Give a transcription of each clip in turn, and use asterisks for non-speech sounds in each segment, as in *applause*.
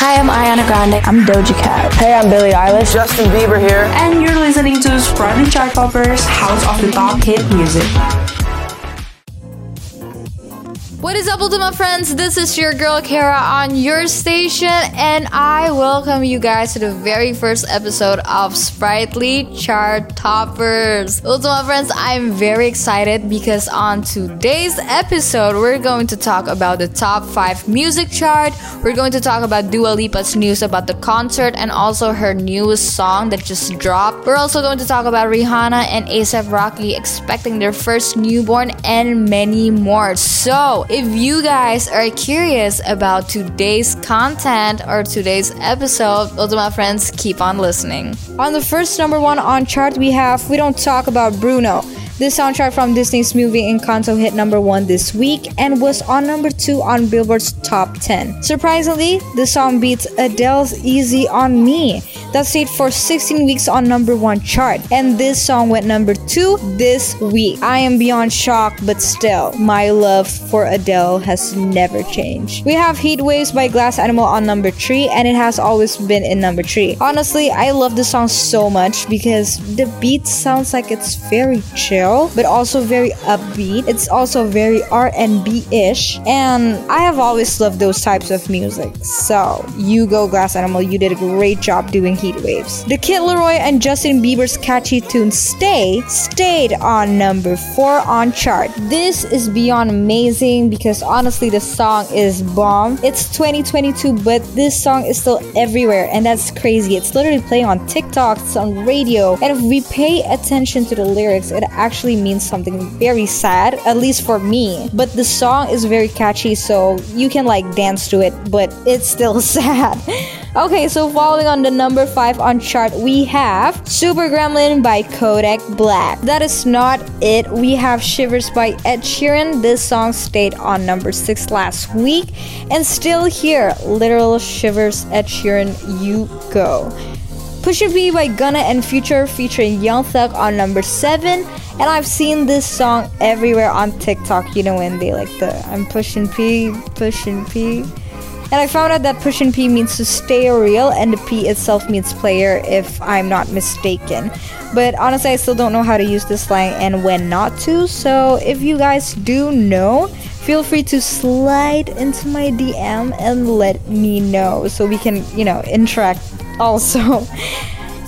Hi, I'm Ariana Grande. I'm Doja Cat. Hey, I'm Billie Eilish. Justin Bieber here. And you're listening to Sprightly Chart Toppers House of the Top Hit Music. What is up, Ultima friends? This is your girl Kara on your station, and I welcome you guys to the very first episode of Sprightly Chart Toppers. Ultima friends, I'm very excited because on today's episode, we're going to talk about the top 5 music chart. We're going to talk about Dua Lipa's news about the concert and also her newest song that just dropped. We're also going to talk about Rihanna and ASAP Rocky expecting their first newborn and many more. So, if you guys are curious about today's content or today's episode, Ultima friends, keep on listening. On the first number one on chart, we have We Don't Talk About Bruno. This soundtrack from Disney's movie Encanto hit number one this week and was on number two on Billboard's top 10. Surprisingly, the song beats Adele's Easy on Me that stayed for 16 weeks on number one chart, and this song went number two this week. I am beyond shocked, but still, my love for Adele has never changed. We have Heat Waves by Glass Animal on number three, and it has always been in number three. Honestly, I love the song so much because the beat sounds like it's very chill but also very upbeat. It's also very R&B-ish, and I have always loved those types of music. So, you go Glass Animal, you did a great job doing Heat Waves. The Kid LAROI and Justin Bieber's catchy tune Stay stayed on number 4 on chart. This is beyond amazing because honestly the song is bomb. It's 2022 but this song is still everywhere and that's crazy. It's literally playing on TikTok, it's on radio, and if we pay attention to the lyrics, it actually means something very sad, at least for me. But the song is very catchy, so you can like dance to it, but it's still *laughs* sad. Okay, so following on the number 5 on chart, we have Super Gremlin by Kodak Black. That is not it. We have Shivers by Ed Sheeran. This song stayed on number 6 last week and still here. Literal Shivers Ed Sheeran, you go. Pusha P by Gunna and Future featuring Young Thug on number 7 and I've seen this song everywhere on TikTok, you know, when they like the I'm pushing P, pushing P. And I found out that pushing P means to stay real and the P itself means player if I'm not mistaken. But honestly, I still don't know how to use this slang and when not to. So if you guys do know, feel free to slide into my DM and let me know so we can, you know, interact also. *laughs*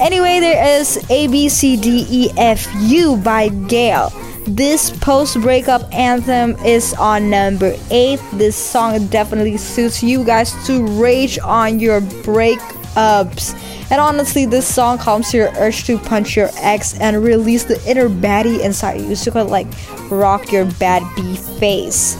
Anyway, there is A B C D E F U by Gayle. This post breakup anthem is on number 8. This song definitely suits you guys to rage on your breakups. And honestly, this song calms your urge to punch your ex and release the inner baddie inside you so you can like rock your bad B face.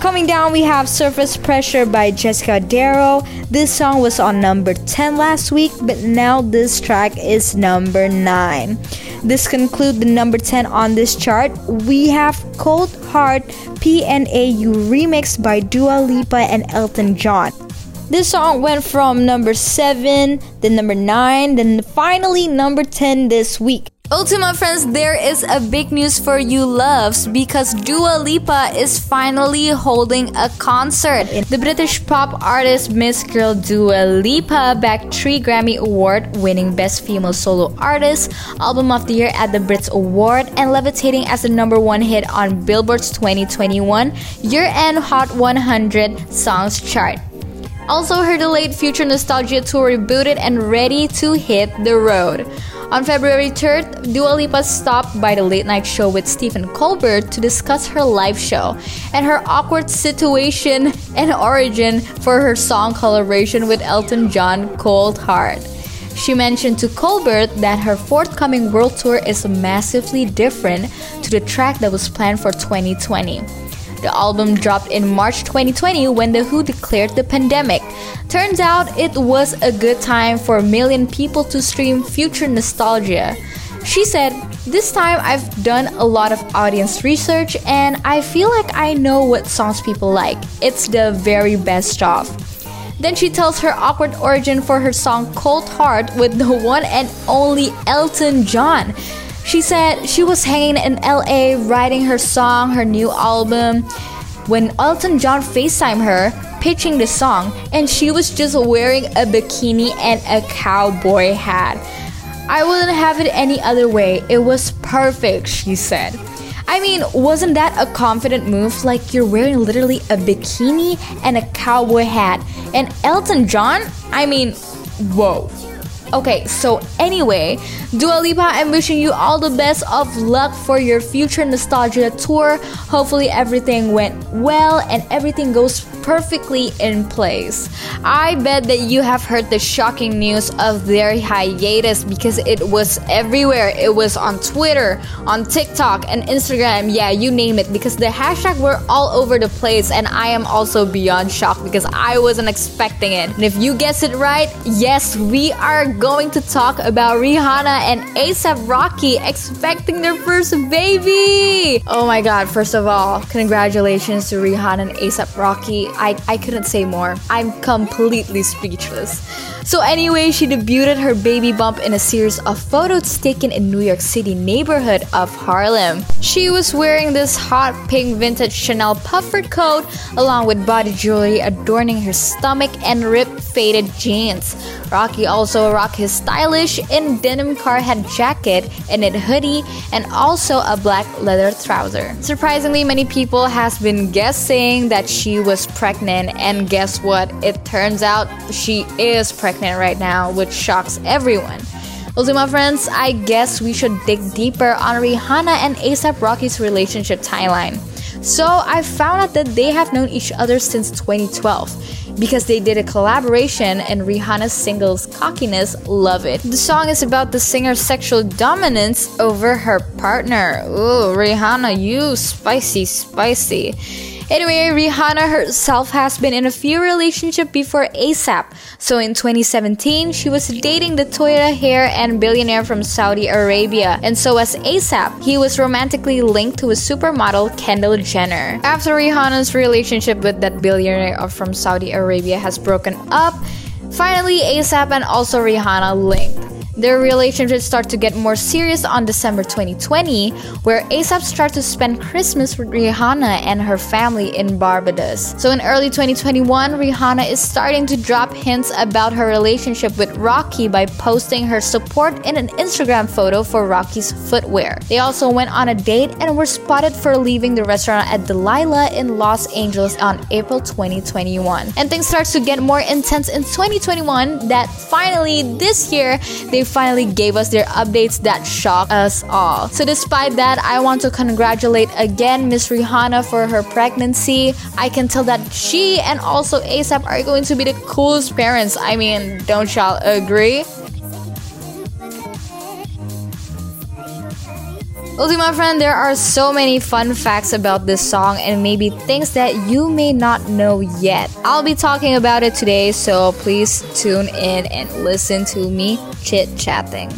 Coming down, we have Surface Pressure by Jessica Darrow. This song was on number 10 last week, but now this track is number 9. This concludes the number 10 on this chart. We have Cold Heart PNAU remix by Dua Lipa and Elton John. This song went from number 7, then number 9, then finally number 10 this week. Ultima friends, there is a big news for you loves because Dua Lipa is finally holding a concert. The British pop artist Miss Girl Dua Lipa backed three Grammy Award winning Best Female Solo Artist, Album of the Year at the Brits Award, and levitating as the number one hit on Billboard's 2021 Year End Hot 100 Songs chart. Also, her delayed Future Nostalgia tour rebooted and ready to hit the road. On February 3rd, Dua Lipa stopped by the late night show with Stephen Colbert to discuss her live show and her awkward situation and origin for her song collaboration with Elton John Cold Heart. She mentioned to Colbert that her forthcoming world tour is massively different to the track that was planned for 2020. The album dropped in March 2020 when The WHO declared the pandemic. Turns out it was a good time for a million people to stream future nostalgia. She said, This time I've done a lot of audience research and I feel like I know what songs people like. It's the very best of. Then she tells her awkward origin for her song Cold Heart with the one and only Elton John. She said she was hanging in LA writing her song, her new album. When Elton John FaceTimed her, pitching the song, and she was just wearing a bikini and a cowboy hat. I wouldn't have it any other way. It was perfect, she said. I mean, wasn't that a confident move? Like you're wearing literally a bikini and a cowboy hat. And Elton John? I mean, whoa. Okay, so anyway, Dua Lipa, I'm wishing you all the best of luck for your future nostalgia tour. Hopefully, everything went well and everything goes perfectly in place. I bet that you have heard the shocking news of their hiatus because it was everywhere. It was on Twitter, on TikTok, and Instagram. Yeah, you name it because the hashtag were all over the place, and I am also beyond shocked because I wasn't expecting it. And if you guess it right, yes, we are going to talk about Rihanna and ASAP Rocky expecting their first baby. Oh my god, first of all, congratulations to Rihanna and ASAP Rocky. I, I couldn't say more. I'm completely speechless. So anyway, she debuted her baby bump in a series of photos taken in New York City neighborhood of Harlem. She was wearing this hot pink vintage Chanel puffer coat along with body jewelry adorning her stomach and ripped faded jeans. Rocky also rocked his stylish in denim Carhartt jacket, a knit hoodie, and also a black leather trouser. Surprisingly, many people has been guessing that she was pregnant, and guess what? It turns out she is pregnant right now, which shocks everyone. Also, my friends, I guess we should dig deeper on Rihanna and ASAP Rocky's relationship timeline. So, I found out that they have known each other since 2012 because they did a collaboration and Rihanna's singles Cockiness Love It. The song is about the singer's sexual dominance over her partner. Ooh, Rihanna, you spicy, spicy. Anyway, Rihanna herself has been in a few relationships before ASAP. So in 2017, she was dating the Toyota heir and billionaire from Saudi Arabia. And so was ASAP. He was romantically linked to a supermodel Kendall Jenner. After Rihanna's relationship with that billionaire from Saudi Arabia has broken up, finally ASAP and also Rihanna linked. Their relationship started to get more serious on December 2020, where ASAP started to spend Christmas with Rihanna and her family in Barbados. So in early 2021, Rihanna is starting to drop hints about her relationship with Rocky by posting her support in an Instagram photo for Rocky's footwear. They also went on a date and were spotted for leaving the restaurant at Delilah in Los Angeles on April 2021. And things starts to get more intense in 2021 that finally this year they they finally gave us their updates that shocked us all. So, despite that, I want to congratulate again Miss Rihanna for her pregnancy. I can tell that she and also ASAP are going to be the coolest parents. I mean, don't y'all agree? My friend, there are so many fun facts about this song and maybe things that you may not know yet. I'll be talking about it today, so please tune in and listen to me chit chatting.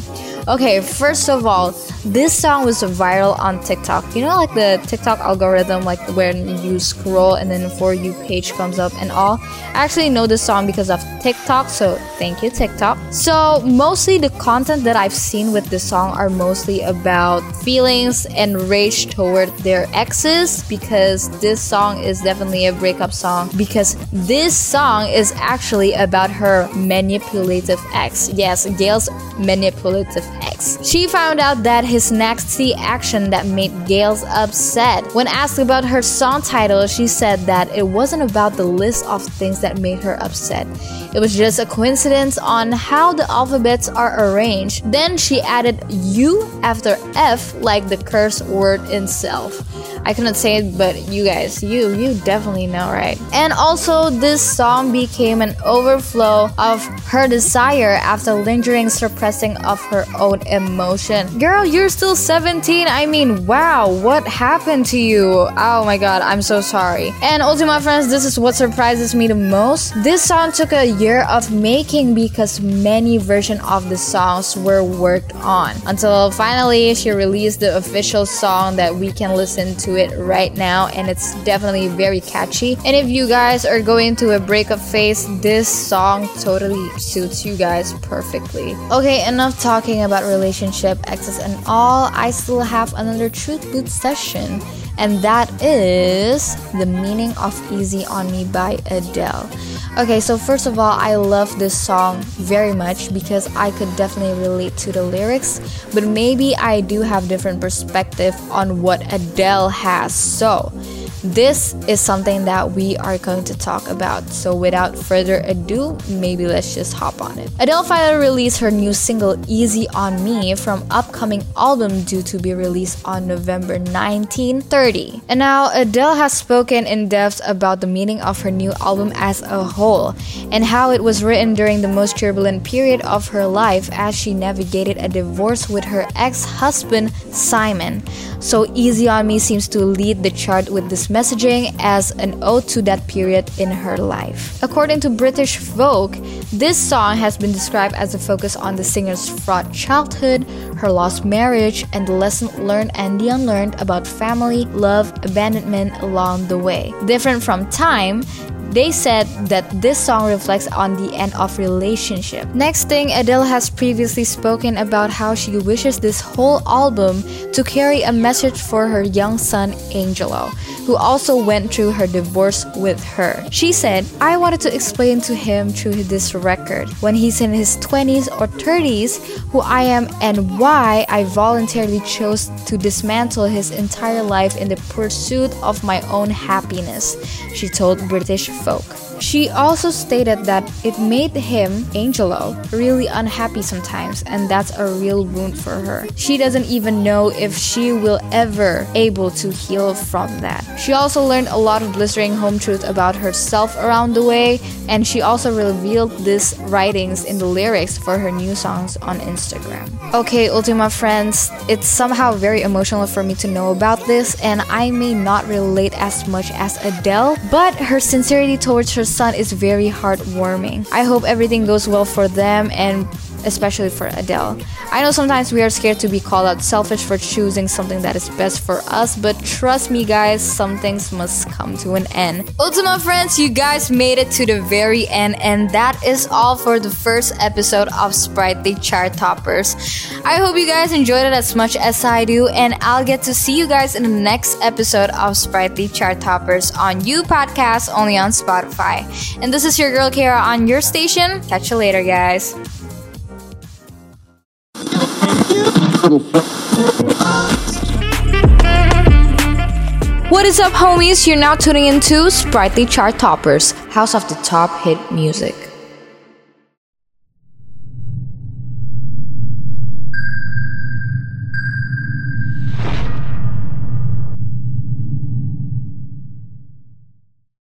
Okay, first of all, this song was viral on TikTok. You know, like the TikTok algorithm, like when you scroll and then for you page comes up and all. I actually know this song because of TikTok, so thank you, TikTok. So, mostly the content that I've seen with this song are mostly about feelings and rage toward their exes because this song is definitely a breakup song because this song is actually about her manipulative ex. Yes, Gayle's manipulative ex. She found out that his nasty action that made Gales upset. When asked about her song title, she said that it wasn't about the list of things that made her upset. It was just a coincidence on how the alphabets are arranged. Then she added U after F like the curse word itself. I couldn't say it, but you guys, you, you definitely know, right? And also, this song became an overflow of her desire after lingering suppressing of her own emotion. Girl, you're still 17. I mean, wow, what happened to you? Oh my god, I'm so sorry. And also, my friends, this is what surprises me the most. This song took a year of making because many versions of the songs were worked on until finally she released the official song that we can listen to it right now, and it's definitely very catchy. And if you guys are going to a breakup phase, this song totally suits you guys perfectly. Okay, enough talking about relationship, exes, and all. I still have another truth boot session and that is The Meaning of Easy on Me by Adele. Okay, so first of all, I love this song very much because I could definitely relate to the lyrics, but maybe I do have different perspective on what Adele has. So, this is something that we are going to talk about. So, without further ado, maybe let's just hop on it. Adele finally released her new single Easy on Me from upcoming album due to be released on November 1930. And now Adele has spoken in depth about the meaning of her new album as a whole and how it was written during the most turbulent period of her life as she navigated a divorce with her ex-husband Simon. So Easy on Me seems to lead the chart with this messaging as an ode to that period in her life. According to British Vogue, this song has been described as a focus on the singer's fraught childhood, her lost marriage, and the lesson learned and the unlearned about family, love, abandonment along the way. Different from Time, they said that this song reflects on the end of relationship. Next thing, Adele has previously spoken about how she wishes this whole album to carry a message for her young son Angelo, who also went through her divorce with her. She said, I wanted to explain to him through this record when he's in his 20s or 30s who I am and why I voluntarily chose to dismantle his entire life in the pursuit of my own happiness, she told British Vogue. She also stated that it made him, Angelo, really unhappy sometimes, and that's a real wound for her. She doesn't even know if she will ever able to heal from that. She also learned a lot of blistering home truth about herself around the way, and she also revealed these writings in the lyrics for her new songs on Instagram. Okay, Ultima friends, it's somehow very emotional for me to know about this, and I may not relate as much as Adele, but her sincerity towards her son is very heartwarming. I hope everything goes well for them and especially for Adele. I know sometimes we are scared to be called out selfish for choosing something that is best for us, but trust me, guys, some things must come to an end. Ultima friends, you guys made it to the very end, and that is all for the first episode of Sprightly Chart Toppers. I hope you guys enjoyed it as much as I do, and I'll get to see you guys in the next episode of Sprightly Chart Toppers on You Podcast only on Spotify. And this is your girl Kara on your station. Catch you later, guys. What is up, homies? You're now tuning into Sprightly Chart Toppers, House of the Top Hit Music.